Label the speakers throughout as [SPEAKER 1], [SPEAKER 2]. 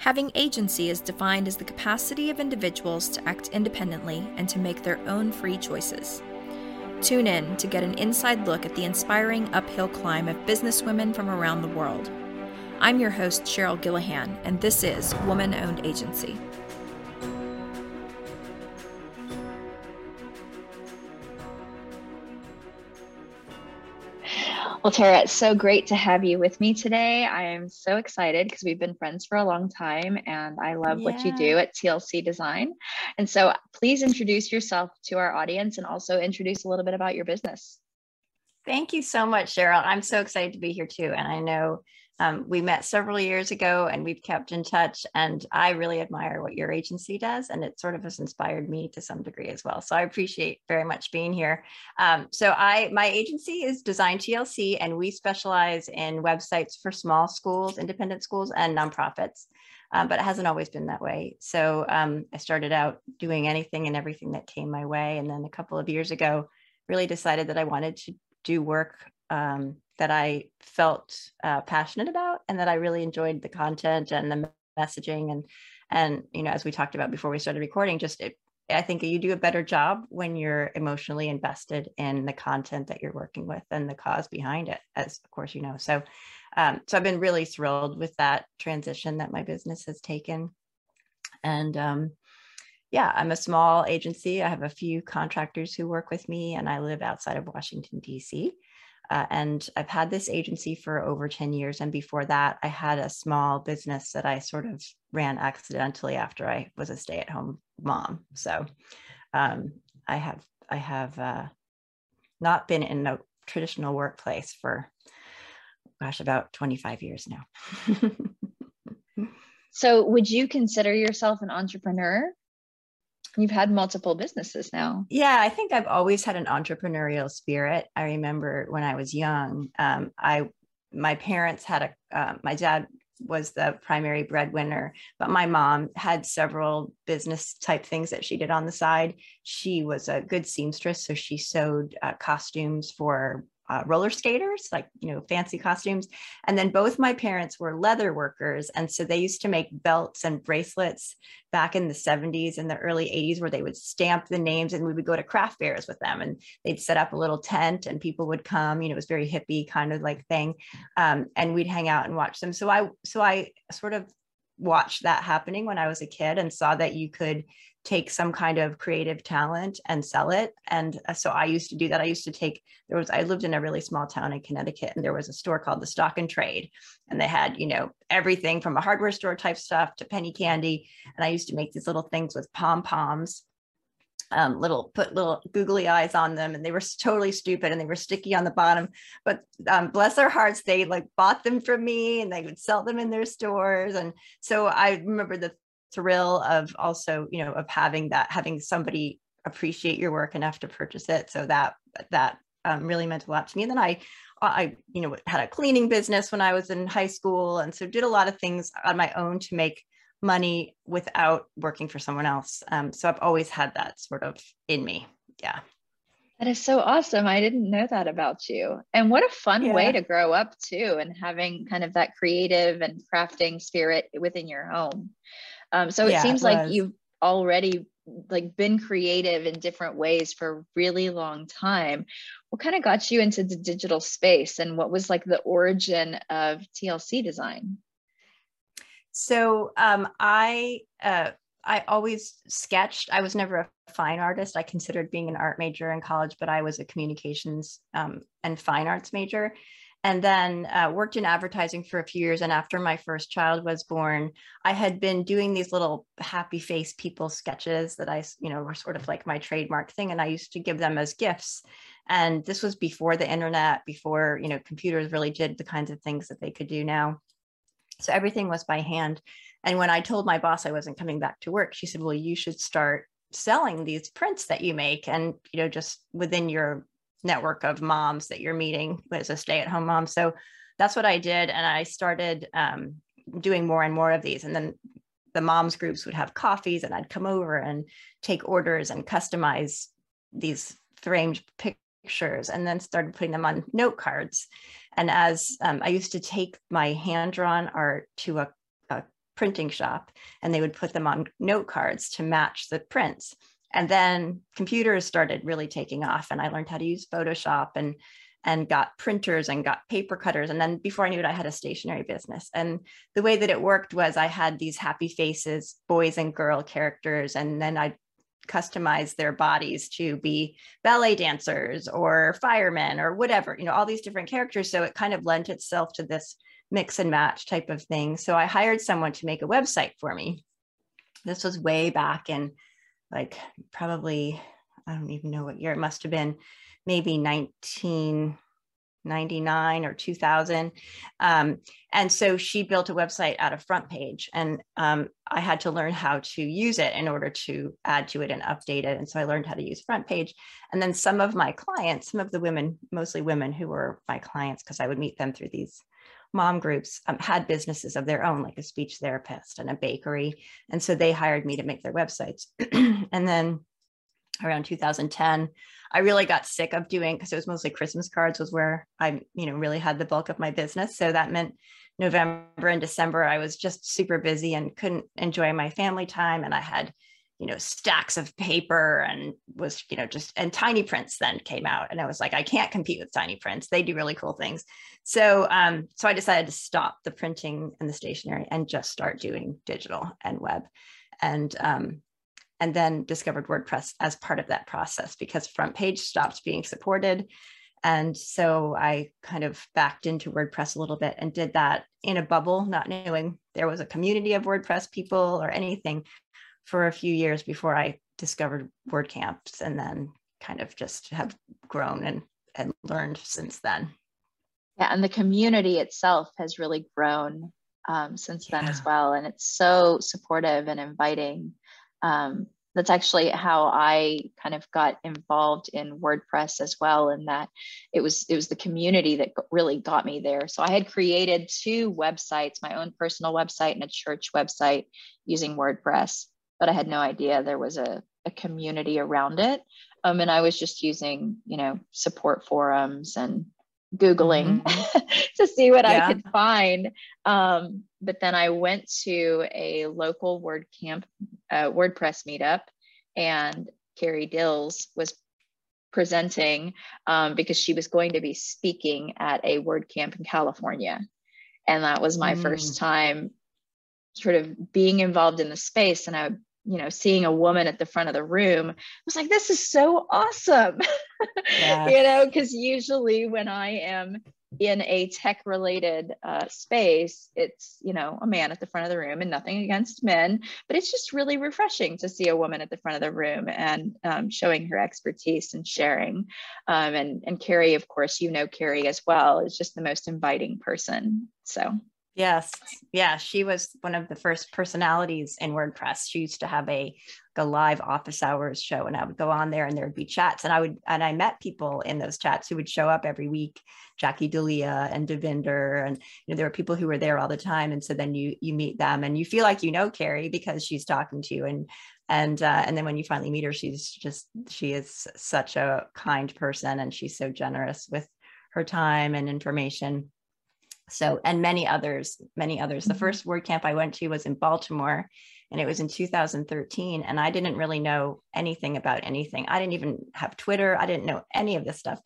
[SPEAKER 1] Having agency is defined as the capacity of individuals to act independently and to make their own free choices. Tune in to get an inside look at the inspiring uphill climb of businesswomen from around the world. I'm your host, Cheryl Gillihan, and this is Woman Owned Agency.
[SPEAKER 2] Well, Tara, it's so great to have you with me today. I am so excited because we've been friends for a long time and I love yeah. what you do at TLC Design. And so please introduce yourself to our audience and also introduce a little bit about your business.
[SPEAKER 3] Thank you so much, Cheryl. I'm so excited to be here too. And I know um, we met several years ago and we've kept in touch. And I really admire what your agency does. And it sort of has inspired me to some degree as well. So I appreciate very much being here. Um, so I, my agency is Design TLC, and we specialize in websites for small schools, independent schools, and nonprofits. Um, but it hasn't always been that way. So um, I started out doing anything and everything that came my way. And then a couple of years ago, really decided that I wanted to do work um, that I felt uh, passionate about and that I really enjoyed the content and the messaging and and you know as we talked about before we started recording just it, I think you do a better job when you're emotionally invested in the content that you're working with and the cause behind it as of course you know so um, so I've been really thrilled with that transition that my business has taken and um, yeah, I'm a small agency. I have a few contractors who work with me, and I live outside of Washington, D.C. Uh, and I've had this agency for over 10 years. And before that, I had a small business that I sort of ran accidentally after I was a stay at home mom. So um, I have, I have uh, not been in a traditional workplace for, gosh, about 25 years now.
[SPEAKER 2] so would you consider yourself an entrepreneur? You've had multiple businesses now.
[SPEAKER 3] Yeah, I think I've always had an entrepreneurial spirit. I remember when I was young, um, I my parents had a uh, my dad was the primary breadwinner, but my mom had several business type things that she did on the side. She was a good seamstress, so she sewed uh, costumes for uh, roller skaters, like, you know, fancy costumes. And then both my parents were leather workers. And so they used to make belts and bracelets back in the 70s and the early 80s where they would stamp the names and we would go to craft fairs with them and they'd set up a little tent and people would come, you know, it was very hippie kind of like thing. Um, and we'd hang out and watch them. So I, so I sort of watched that happening when I was a kid and saw that you could take some kind of creative talent and sell it. And uh, so I used to do that. I used to take, there was, I lived in a really small town in Connecticut and there was a store called the Stock and Trade. And they had, you know, everything from a hardware store type stuff to penny candy. And I used to make these little things with pom poms. Um, little put little googly eyes on them and they were totally stupid and they were sticky on the bottom but um, bless their hearts they like bought them from me and they would sell them in their stores and so i remember the thrill of also you know of having that having somebody appreciate your work enough to purchase it so that that um, really meant a lot to me and then i i you know had a cleaning business when i was in high school and so did a lot of things on my own to make money without working for someone else um, so i've always had that sort of in me yeah
[SPEAKER 2] that is so awesome. I didn't know that about you. And what a fun yeah. way to grow up too, and having kind of that creative and crafting spirit within your home. Um, so it yeah, seems it like you've already like been creative in different ways for a really long time. What kind of got you into the digital space and what was like the origin of TLC design?
[SPEAKER 3] So um, I uh, I always sketched. I was never a fine artist. I considered being an art major in college, but I was a communications um, and fine arts major and then uh, worked in advertising for a few years. And after my first child was born, I had been doing these little happy face people sketches that I, you know, were sort of like my trademark thing. And I used to give them as gifts. And this was before the internet, before, you know, computers really did the kinds of things that they could do now. So everything was by hand. And when I told my boss I wasn't coming back to work, she said, well, you should start selling these prints that you make and you know just within your network of moms that you're meeting as a stay-at-home mom. So that's what I did, and I started um, doing more and more of these. And then the moms groups would have coffees, and I'd come over and take orders and customize these framed pictures, and then started putting them on note cards. And as um, I used to take my hand drawn art to a printing shop and they would put them on note cards to match the prints. And then computers started really taking off and I learned how to use Photoshop and and got printers and got paper cutters. And then before I knew it, I had a stationery business. And the way that it worked was I had these happy faces, boys and girl characters, and then I'd customize their bodies to be ballet dancers or firemen or whatever, you know, all these different characters. So it kind of lent itself to this mix and match type of thing. So I hired someone to make a website for me. This was way back in like probably, I don't even know what year it must have been, maybe 1999 or 2000. Um, and so she built a website out of FrontPage and um, I had to learn how to use it in order to add to it and update it. And so I learned how to use FrontPage. And then some of my clients, some of the women, mostly women who were my clients, because I would meet them through these mom groups um, had businesses of their own, like a speech therapist and a bakery. And so they hired me to make their websites. and then around 2010, I really got sick of doing because it was mostly Christmas cards was where I, you know, really had the bulk of my business. So that meant November and December, I was just super busy and couldn't enjoy my family time. And I had you know stacks of paper and was you know just and tiny prints then came out and i was like i can't compete with tiny prints they do really cool things. So um so i decided to stop the printing and the stationery and just start doing digital and web and um and then discovered wordpress as part of that process because FrontPage stopped being supported. And so i kind of backed into wordpress a little bit and did that in a bubble not knowing there was a community of wordpress people or anything for a few years before I discovered WordCamps and then kind of just have grown and, and learned since then.
[SPEAKER 2] Yeah, and the community itself has really grown um, since then yeah. as well. And it's so supportive and inviting. Um, that's actually how I kind of got involved in WordPress as well. And that it was it was the community that really got me there. So I had created two websites, my own personal website and a church website using WordPress but I had no idea there was a, a community around it. Um, and I was just using, you know, support forums and Googling mm-hmm. to see what yeah. I could find. Um, but then I went to a local WordCamp, uh, WordPress meetup, and Carrie Dills was presenting um, because she was going to be speaking at a WordCamp in California. And that was my mm. first time sort of being involved in the space. And I you know, seeing a woman at the front of the room, I was like, this is so awesome. you know, because usually when I am in a tech related uh, space, it's, you know, a man at the front of the room and nothing against men, but it's just really refreshing to see a woman at the front of the room and um, showing her expertise and sharing. Um, and, and Carrie, of course, you know, Carrie as well, is just the most inviting person. So
[SPEAKER 3] Yes. Yeah. She was one of the first personalities in WordPress. She used to have a, a live office hours show and I would go on there and there would be chats. And I would, and I met people in those chats who would show up every week, Jackie D'Elia and Devinder. And, you know, there were people who were there all the time. And so then you, you meet them and you feel like, you know, Carrie because she's talking to you. And, and, uh, and then when you finally meet her, she's just, she is such a kind person and she's so generous with her time and information so, and many others, many others. The mm-hmm. first WordCamp I went to was in Baltimore and it was in 2013. And I didn't really know anything about anything. I didn't even have Twitter. I didn't know any of this stuff.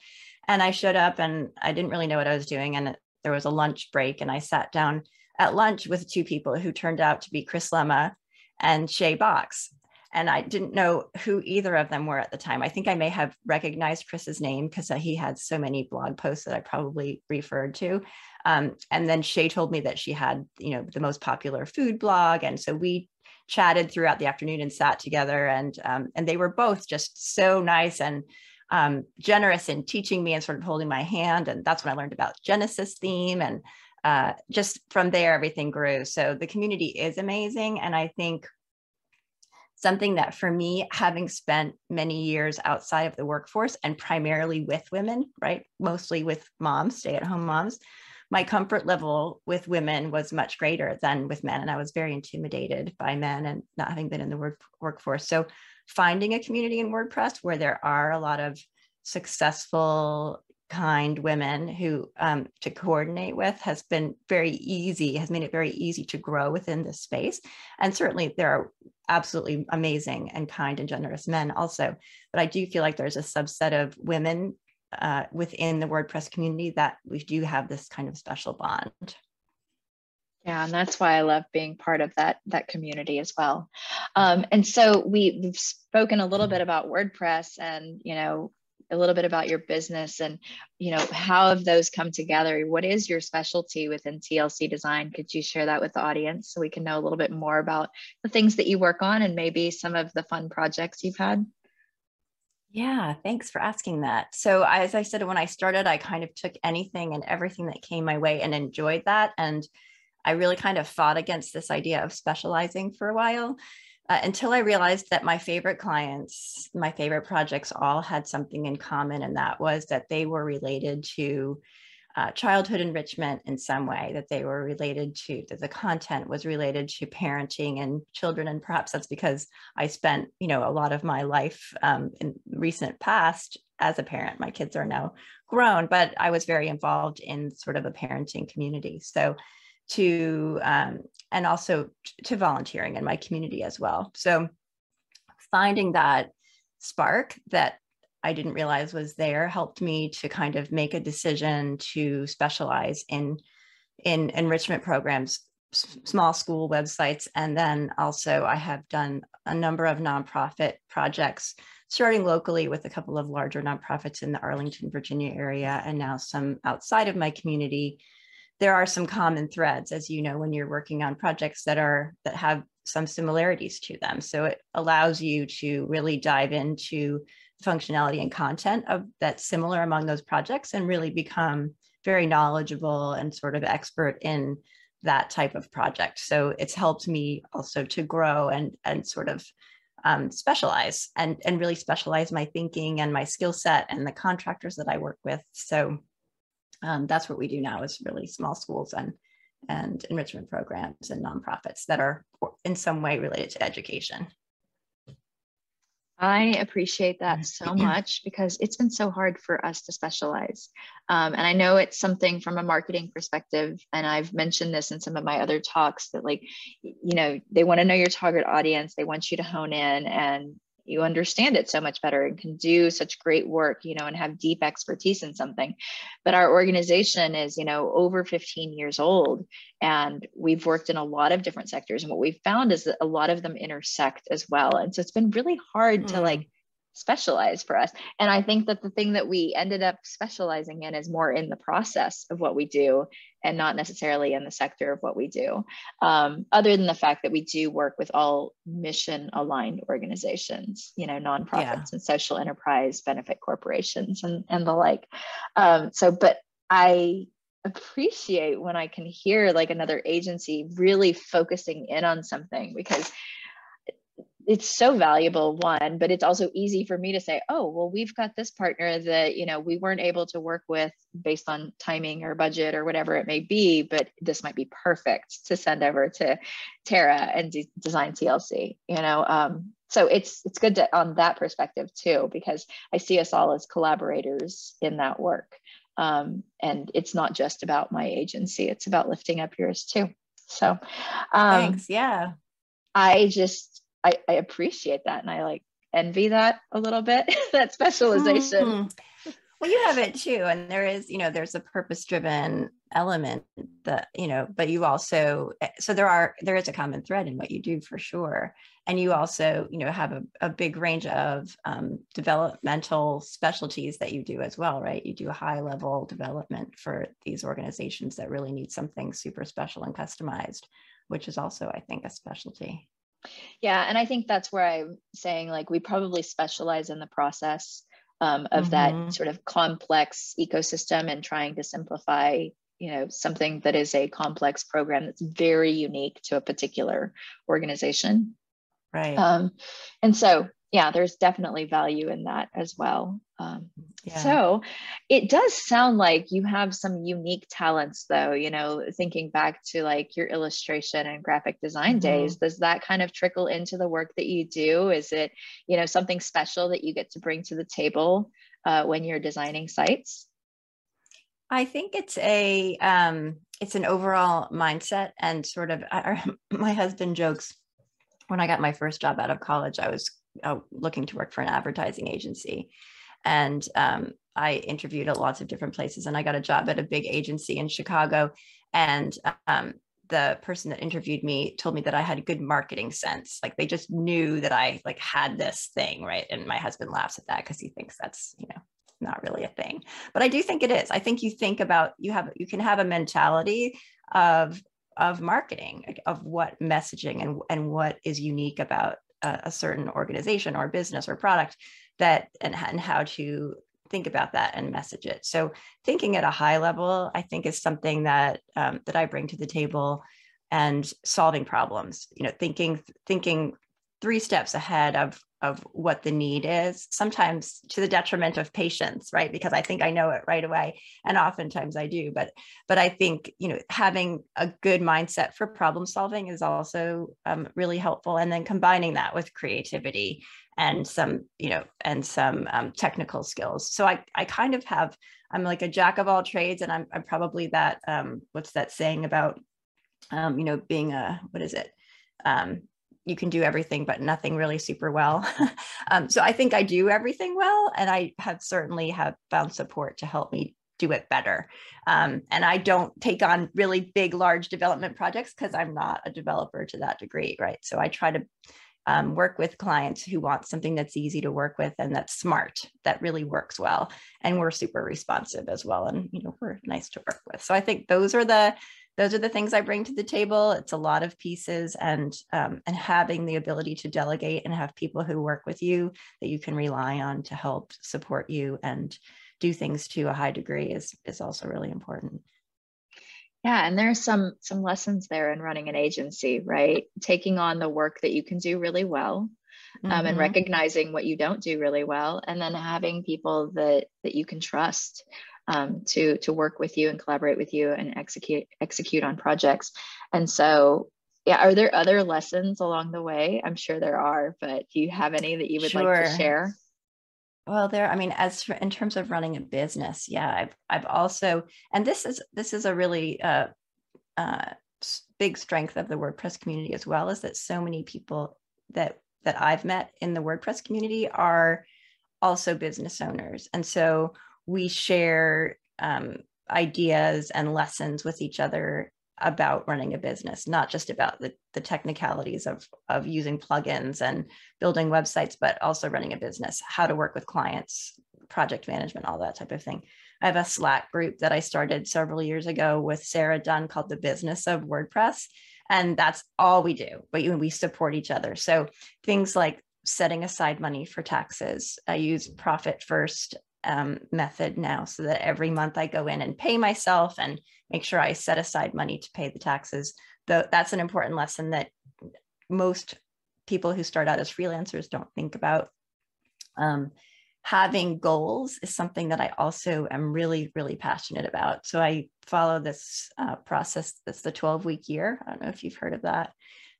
[SPEAKER 3] And I showed up and I didn't really know what I was doing. And there was a lunch break and I sat down at lunch with two people who turned out to be Chris Lema and Shay Bocks. And I didn't know who either of them were at the time. I think I may have recognized Chris's name because he had so many blog posts that I probably referred to. Um, and then Shay told me that she had, you know, the most popular food blog. And so we chatted throughout the afternoon and sat together and um, and they were both just so nice and um, generous in teaching me and sort of holding my hand. And that's when I learned about Genesis theme. And uh, just from there, everything grew. So the community is amazing. And I think something that for me, having spent many years outside of the workforce and primarily with women, right? Mostly with moms, stay at home moms, my comfort level with women was much greater than with men. And I was very intimidated by men and not having been in the work, workforce. So finding a community in WordPress where there are a lot of successful kind women who um, to coordinate with has been very easy has made it very easy to grow within this space and certainly there are absolutely amazing and kind and generous men also but i do feel like there's a subset of women uh, within the wordpress community that we do have this kind of special bond
[SPEAKER 2] yeah, and that's why I love being part of that that community as well. Um, and so we, we've spoken a little bit about WordPress and you know a little bit about your business and you know how have those come together what is your specialty within tlc design could you share that with the audience so we can know a little bit more about the things that you work on and maybe some of the fun projects you've had
[SPEAKER 3] yeah, thanks for asking that. So, as I said, when I started, I kind of took anything and everything that came my way and enjoyed that. And I really kind of fought against this idea of specializing for a while uh, until I realized that my favorite clients, my favorite projects all had something in common, and that was that they were related to uh, childhood enrichment in some way, that they were related to, that the content was related to parenting and children. And perhaps that's because I spent, you know, a lot of my life um, in recent past as a parent. My kids are now grown, but I was very involved in sort of a parenting community. So to um, and also to volunteering in my community as well. So finding that spark that i didn't realize was there helped me to kind of make a decision to specialize in in enrichment programs small school websites. And then also i have done a number of nonprofit projects starting locally with a couple of larger nonprofits in the arlington virginia area and now some outside of my community there are some common threads as you know when you're working on projects that are that have some similarities to them. So it allows you to really dive into functionality and content of that's similar among those projects and really become very knowledgeable and sort of expert in that type of project. So it's helped me also to grow and and sort of um, specialize and and really specialize my thinking and my skill set and the contractors that i work with. So um, that's what we do now is really small schools and and enrichment programs and nonprofits that are in some way related to education.
[SPEAKER 2] I appreciate that so much because it's been so hard for us to specialize. Um, and I know it's something from a marketing perspective, and I've mentioned this in some of my other talks that, like, you know, they want to know your target audience, they want you to hone in and you understand it so much better and can do such great work you know and have deep expertise in something. But our organization is you know over 15 years old and we've worked in a lot of different sectors. And what we've found is that a lot of them intersect as well. And so it's been really hard mm. to like specialize for us. And I think that the thing that we ended up specializing in is more in the process of what we do and not necessarily in the sector of what we do. Um, other than the fact that we do work with all mission aligned organizations, you know, nonprofits yeah. and social enterprise benefit corporations and, and the like. Um, so, but I appreciate when I can hear like another agency really focusing in on something because it's so valuable one but it's also easy for me to say oh well we've got this partner that you know we weren't able to work with based on timing or budget or whatever it may be but this might be perfect to send over to tara and de- design tlc you know um, so it's it's good to on that perspective too because i see us all as collaborators in that work um, and it's not just about my agency it's about lifting up yours too so
[SPEAKER 3] um, thanks yeah.
[SPEAKER 2] I just I, I appreciate that and I like envy that a little bit, that specialization.
[SPEAKER 3] Mm-hmm. Well, you have it too. And there is, you know, there's a purpose driven element that, you know, but you also, eh, so there are, there is a common thread in what you do for sure. And you also, you know, have a, a big range of um, developmental specialties that you do as well, right? You do high level development for these organizations that really need something super special and customized, which is also, I think, a specialty.
[SPEAKER 2] Yeah, and I think that's where I'm saying like we probably specialize in the process um, of mm-hmm. that sort of complex ecosystem and trying to simplify you know something that is a complex program that's very unique to a particular organization
[SPEAKER 3] right
[SPEAKER 2] um, and so yeah, there's definitely value in that as well. Um, yeah. So it does sound like you have some unique talents, though. You know, thinking back to like your illustration and graphic design mm-hmm. days, does that kind of trickle into the work that you do? Is it, you know, something special that you get to bring to the table uh, when you're designing sites?
[SPEAKER 3] I think it's a um, it's an overall mindset and sort of. I, my husband jokes when I got my first job out of college, I was uh, looking to work for an advertising agency, and um, I interviewed at lots of different places, and I got a job at a big agency in Chicago, and um, the person that interviewed me told me that I had good marketing sense. Like they just knew that I like had this thing, right? And my husband laughs at that because he thinks that's you know not really a thing but i do think it is i think you think about you have you can have a mentality of of marketing of what messaging and and what is unique about a, a certain organization or business or product that and, and how to think about that and message it. So thinking at a high level i think is something that um, that i bring to the table and solving problems you know thinking thinking three steps ahead of of what the need is sometimes to the detriment of patients right? Because i think i know it right away and oftentimes i do. But but i think you know having a good mindset for problem solving is also um, really helpful. And then combining that with creativity and some you know and some um, technical skills. So i i kind of have i'm like a jack of all trades and i'm, I'm probably that um, what's that saying about um, you know being a what is it? Um, you can do everything but nothing really super well. Um, so i think i do everything well and i have certainly have found support to help me do it better. Um, and i don't take on really big large development projects because i'm not a developer to that degree right? So i try to um, work with clients who want something that's easy to work with and that's smart that really works well and we're super responsive as well and you know we're nice to work with. So i think those are the those are the things I bring to the table. It's a lot of pieces, and um, and having the ability to delegate and have people who work with you that you can rely on to help support you and do things to a high degree is is also really important.
[SPEAKER 2] Yeah, and there's some some lessons there in running an agency, right? Taking on the work that you can do really well, um, mm-hmm. and recognizing what you don't do really well, and then having people that that you can trust um, to to work with you and collaborate with you and execute execute on projects. And so, yeah, are there other lessons along the way? I'm sure there are, but do you have any that you would sure. like to share?
[SPEAKER 3] Well, there. I mean, as for, in terms of running a business, yeah, I've I've also, and this is this is a really uh, uh, big strength of the WordPress community as well, is that so many people that that I've met in the WordPress community are also business owners, and so we share um, ideas and lessons with each other about running a business, not just about the, the technicalities of, of using plugins and building websites, but also running a business, how to work with clients, project management, all that type of thing. I have a Slack group that I started several years ago with Sarah Dunn called the Business of WordPress. And that's all we do, but we support each other. So things like setting aside money for taxes. I use Profit First um, method now so that every month I go in and pay myself and make sure I set aside money to pay the taxes. Though that's an important lesson that most people who start out as freelancers don't think about. Um, having goals is something that I also am really, really passionate about. So I follow this uh, process that's the 12 week year. I don't know if you've heard of that,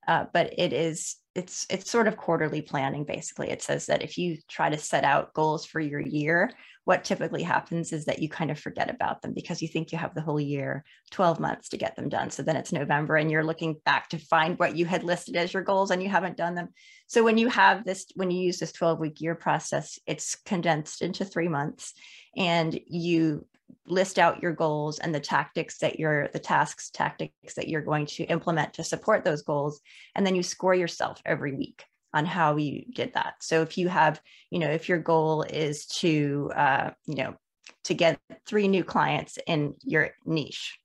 [SPEAKER 3] uh, but it is it's it's sort of quarterly planning basically. It says that if you try to set out goals for your year what typically happens is that you kind of forget about them because you think you have the whole year 12 months to get them done. So then it's november and you're looking back to find what you had listed as your goals and you haven't done them. So when you have this when you use this 12 week year process it's condensed into 3 months and you list out your goals and the tactics that you're the tasks tactics that you're going to implement to support those goals. And then you score yourself every week on how you did that. So if you have you know if your goal is to uh, you know to get three new clients in your niche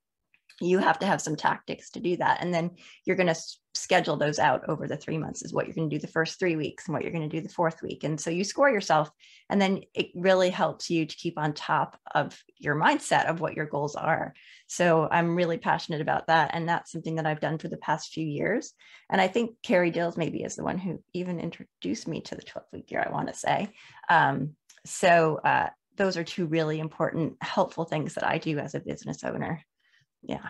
[SPEAKER 3] you have to have some tactics to do that. And then you're going to schedule those out over the three months is what you're going to do the first three weeks and what you're going to do the fourth week. And so you score yourself and then it really helps you to keep on top of your mindset of what your goals are. So i'm really passionate about that and that's something that i've done for the past few years. And i think carrie dills maybe is the one who even introduced me to the 12 week year i want to say. Um, so uh, those are two really important helpful things that i do as a business owner yeah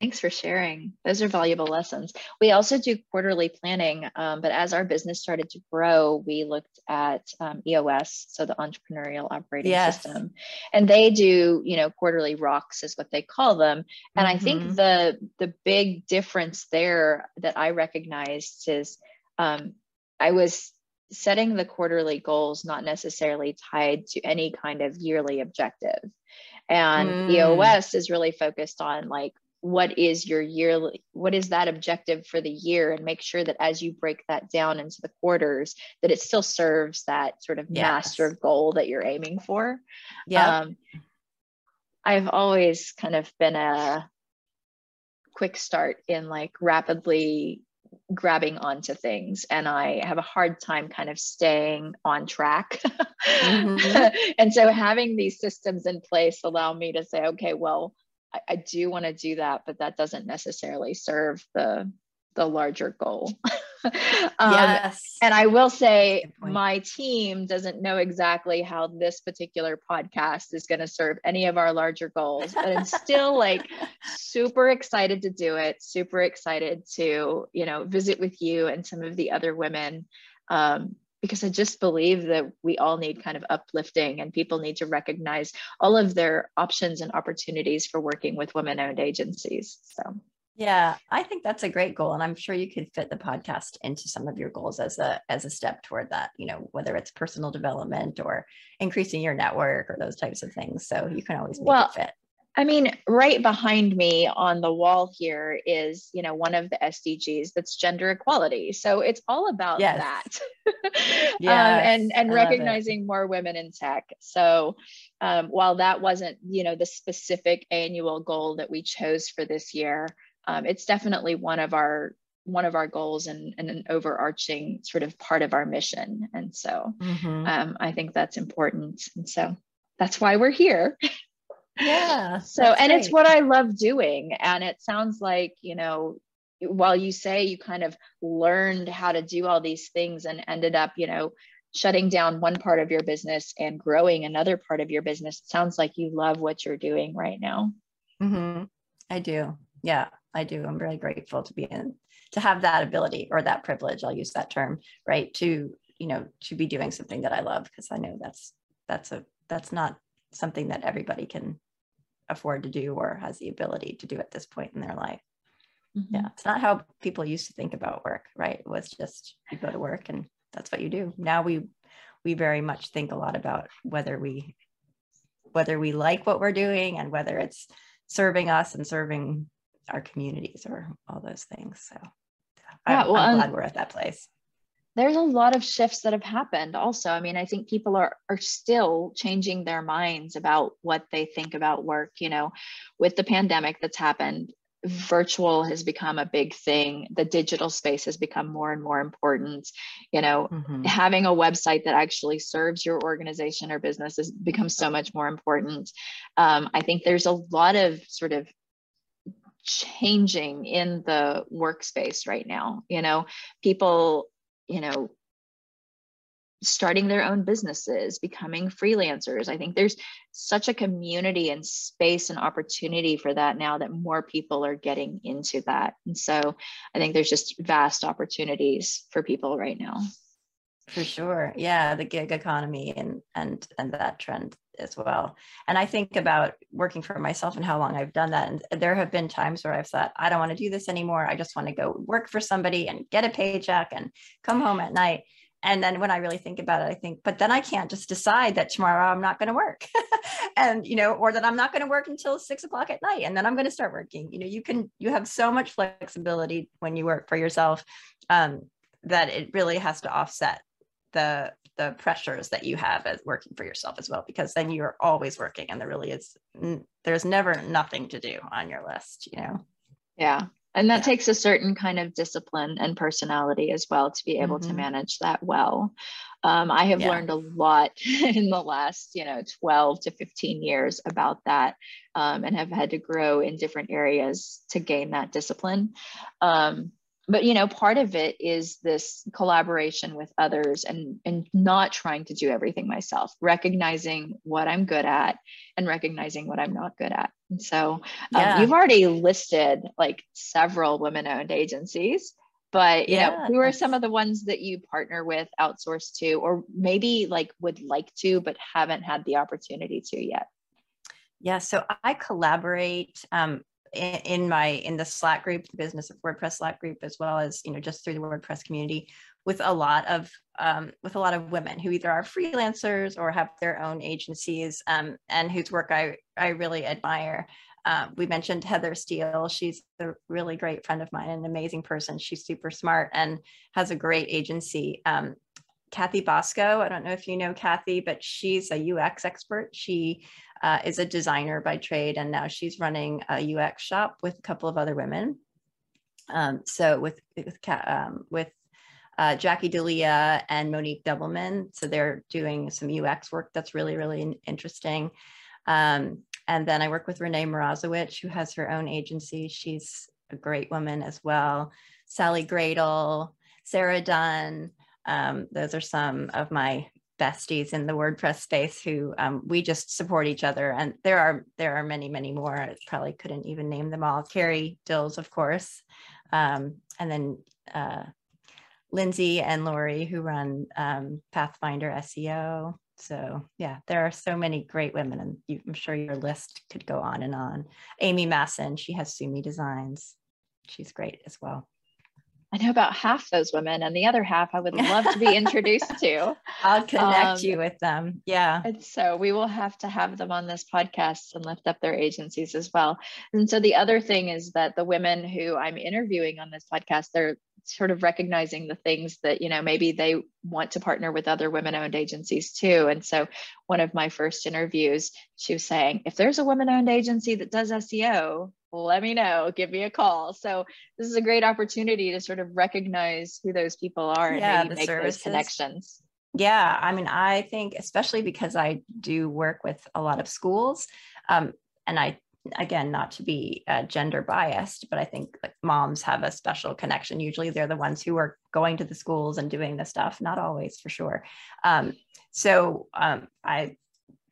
[SPEAKER 2] Thanks for sharing. Those are valuable lessons. We also do quarterly planning, um, but as our business started to grow, we looked at um, EOS, so the entrepreneurial operating yes. system, and they do, you know, quarterly rocks is what they call them. And mm-hmm. I think mm-hmm. the the big difference there that I recognized is um, I was setting the quarterly goals not necessarily tied to any kind of yearly objective. And mm. EOS is really focused on like what is your yearly what is that objective for the year and make sure that as you break that down into the quarters that it still serves that sort of yes. master goal that you're aiming for yeah um, i've always kind of been a quick start in like rapidly grabbing onto things and i have a hard time kind of staying on track mm-hmm. and so having these systems in place allow me to say okay well I, I do want to do that, but that doesn't necessarily serve the the larger goal. um, yes. And I will say, my team doesn't know exactly how this particular podcast is going to serve any of our larger goals, but I'm still like super excited to do it, super excited to, you know, visit with you and some of the other women um, because I just believe that we all need kind of uplifting and people need to recognize all of their options and opportunities for working with women owned agencies. So,
[SPEAKER 3] yeah, I think that's a great goal and I'm sure you could fit the podcast into some of your goals as a as a step toward that, you know, whether it's personal development or increasing your network or those types of things. So, you can always make well, it fit.
[SPEAKER 2] I mean, right behind me on the wall here is, you know, one of the SDGs that's gender equality. So it's all about yes. that. yeah, um, and and recognizing more women in tech. So um, while that wasn't, you know, the specific annual goal that we chose for this year, um, it's definitely one of our one of our goals and, and, an overarching sort of part of our mission. And so mm-hmm. um, I think that's important. And so that's why we're here.
[SPEAKER 3] yeah
[SPEAKER 2] so and great. it's what i love doing and it sounds like you know while you say you kind of learned how to do all these things and ended up you know shutting down one part of your business and growing another part of your business it sounds like you love what you're doing right now
[SPEAKER 3] mm-hmm. i do yeah i do i'm really grateful to be in to have that ability or that privilege i'll use that term right to you know to be doing something that i love because i know that's that's a that's not something that everybody can afford to do or has the ability to do at this point in their life. Mm-hmm. Yeah, it's not how people used to think about work, right? It was just you go to work and that's what you do. Now we we very much think a lot about whether we whether we like what we're doing and whether it's serving us and serving our communities or all those things. So yeah, I'm, well, I'm glad we're at that place.
[SPEAKER 2] there's a lot of shifts that have happened also. I mean i think people are are still changing their minds about what they think about work you know with the pandemic that's happened virtual has become a big thing. The digital space has become more and more important. You know mm-hmm. having a website that actually serves your organization or business has become so much more important. Um, i think there's a lot of sort of changing in the workspace right now you know people you know starting their own businesses, becoming freelancers. I think there's such a community and space and opportunity for that now that more people are getting into that. And so I think there's just vast opportunities for people right now.
[SPEAKER 3] For sure. Yeah, the gig economy and and and that trend as well. And I think about working for myself and how long I've done that. And there have been times where I've thought, I don't want to do this anymore. I just want to go work for somebody and get a paycheck and come home at night. And then when I really think about it, I think, but then I can't just decide that tomorrow I'm not going to work. and, you know, or that I'm not going to work until six o'clock at night and then I'm going to start working. You know, you can, you have so much flexibility when you work for yourself um, that it really has to offset the the pressures that you have as working for yourself as well because then you're always working and there really is there's never nothing to do on your list you know
[SPEAKER 2] yeah and that yeah. takes a certain kind of discipline and personality as well to be able mm-hmm. to manage that well um, i have yeah. learned a lot in the last you know 12 to 15 years about that um, and have had to grow in different areas to gain that discipline um, but you know part of it is this collaboration with others and and not trying to do everything myself recognizing what i'm good at and recognizing what i'm not good at. And so um, you've already listed like several women owned agencies but you yeah, know who are some of the ones that you partner with outsource to or maybe like would like to but haven't had the opportunity to yet?
[SPEAKER 3] Yeah so i collaborate um, in, my in the slack group the business of wordpress slack group as well as you know just through the wordpress community with a lot of um, with a lot of women who either are freelancers or have their own agencies um, and whose work I I really admire. Um, we mentioned Heather Steele. She's a really great friend of mine, an amazing person. She's super smart and has a great agency. Um, Kathy Bosco, I don't know if you know Kathy, but she's a UX expert. She uh, is a designer by trade, and now she's running a UX shop with a couple of other women. Um, so with with um, with uh, Jackie D'Elia and Monique Dubbelman, so they're doing some UX work that's really really interesting. Um, and then I work with Rene Morozowich, who has her own agency. She's a great woman as well. Sally Gradle, Sarah Dunn. Um, those are some of my besties in the WordPress space who um, we just support each other. And there are there are many, many more. I probably couldn't even name them all. Carrie Dills, of course, um, and then uh, Lindsay and Lori who run um, Pathfinder SEO. So yeah, there are so many great women, and you, I'm sure your list could go on and on. Amy Masson, she has Sumy Designs. She's great as well.
[SPEAKER 2] I know about half those women, and the other half I would love to be introduced to.
[SPEAKER 3] I'll connect um, you with them. Yeah.
[SPEAKER 2] And so we will have to have them on this podcast and lift up their agencies as well. And so the other thing is that the women who I'm interviewing on this podcast, they're sort of recognizing the things that you know maybe they want to partner with other women owned agencies too and so one of my first interviews she was saying if there's a women owned agency that does seo let me know give me a call so this is a great opportunity to sort of recognize who those people are yeah, and make services. those connections
[SPEAKER 3] yeah i mean i think especially because i do work with a lot of schools um, and i again not to be uh, gender biased but i think like moms have a special connection usually they're the ones who are going to the schools and doing the stuff not always for sure um, so um, i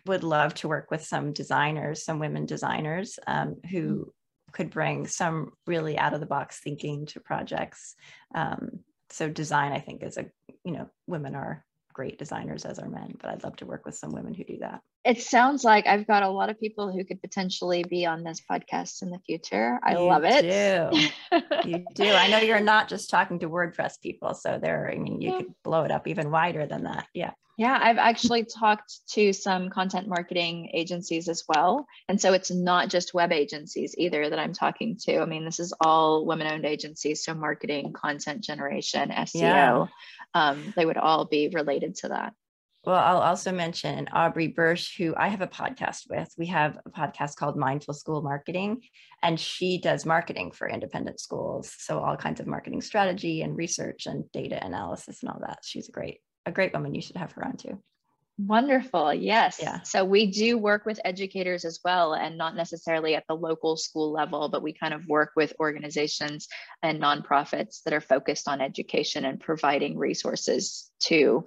[SPEAKER 3] would love to work with some designers some women designers um, who. Could bring some really out of the box thinking to projects um, so design i think is a you know women are great designers as are men, but I'd love to work with some women who do that.
[SPEAKER 2] It sounds like I've got a lot of people who could potentially be on this podcast in the future. I you love it.
[SPEAKER 3] Do. you do. I know you're not just talking to WordPress people. So there, I mean, you yeah. could blow it up even wider than that. Yeah.
[SPEAKER 2] Yeah, I've actually talked to some content marketing agencies as well. And so it's not just web agencies either that I'm talking to. I mean, this is all women owned agencies. So marketing, content generation, SEO, yeah. um, they would all be related to that.
[SPEAKER 3] Well, I'll also mention Aubrey Bursch, who I have a podcast with. We have a podcast called Mindful School Marketing, and she does marketing for independent schools. So, all kinds of marketing strategy and research and data analysis and all that. She's a great a great woman. You should have her on too.
[SPEAKER 2] Wonderful. Yes. Yeah. So we do work with educators as well, and not necessarily at the local school level, but we kind of work with organizations and nonprofits that are focused on education and providing resources to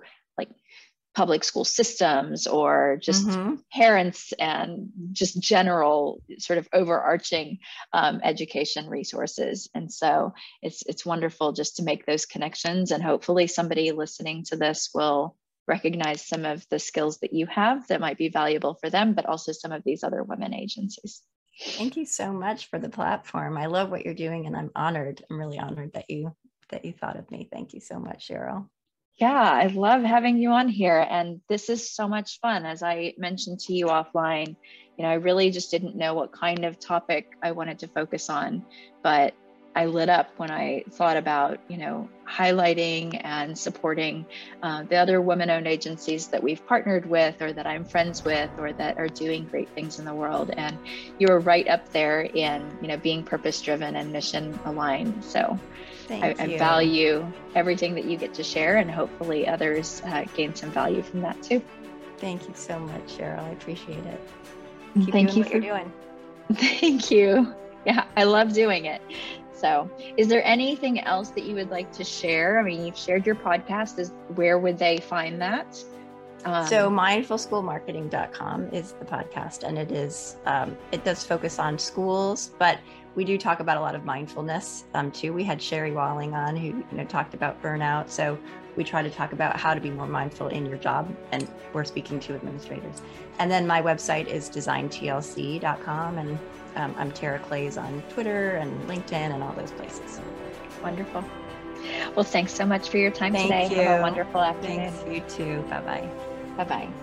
[SPEAKER 2] public school systems or just mm-hmm. parents and just general sort of overarching um, education resources. And so it's it's wonderful just to make those connections and hopefully somebody listening to this will recognize some of the skills that you have that might be valuable for them but also some of these other women agencies.
[SPEAKER 3] Thank you so much for the platform. I love what you're doing and i'm honored. I'm really honored that you that you thought of me. Thank you so much cheryl
[SPEAKER 2] yeah, I love having you on here. And this is so much fun. As I mentioned to you offline, you know, I really just didn't know what kind of topic I wanted to focus on. But I lit up when I thought about, you know, highlighting and supporting uh, the other women-owned agencies that we've partnered with, or that I'm friends with, or that are doing great things in the world. And you were right up there in, you know, being purpose-driven and mission-aligned. So I, I, value everything that you get to share, and hopefully others uh, gain some value from that too.
[SPEAKER 3] Thank you so much, Cheryl. I appreciate it.
[SPEAKER 2] Keep Thank you for, you're doing. Thank you. Yeah, I love doing it. So, is there anything else that you would like to share? I mean, you've shared your podcast. Is where would they find that?
[SPEAKER 3] Um, so mindfulschoolmarketing.com is the podcast and it is um, it does focus on schools but we do talk about a lot of mindfulness um, too. We had sherry walling on who you know talked about burnout so we try to talk about how to be more mindful in your job and we're speaking to administrators. And then my website is designtlc.com and um, i'm tara claeys on twitter and linkedin and all those places.
[SPEAKER 2] Wonderful. Well thanks so much for your time
[SPEAKER 3] Thank
[SPEAKER 2] today.
[SPEAKER 3] You.
[SPEAKER 2] have a wonderful afternoon.
[SPEAKER 3] thanks you too. Bye bye
[SPEAKER 2] Bye bye.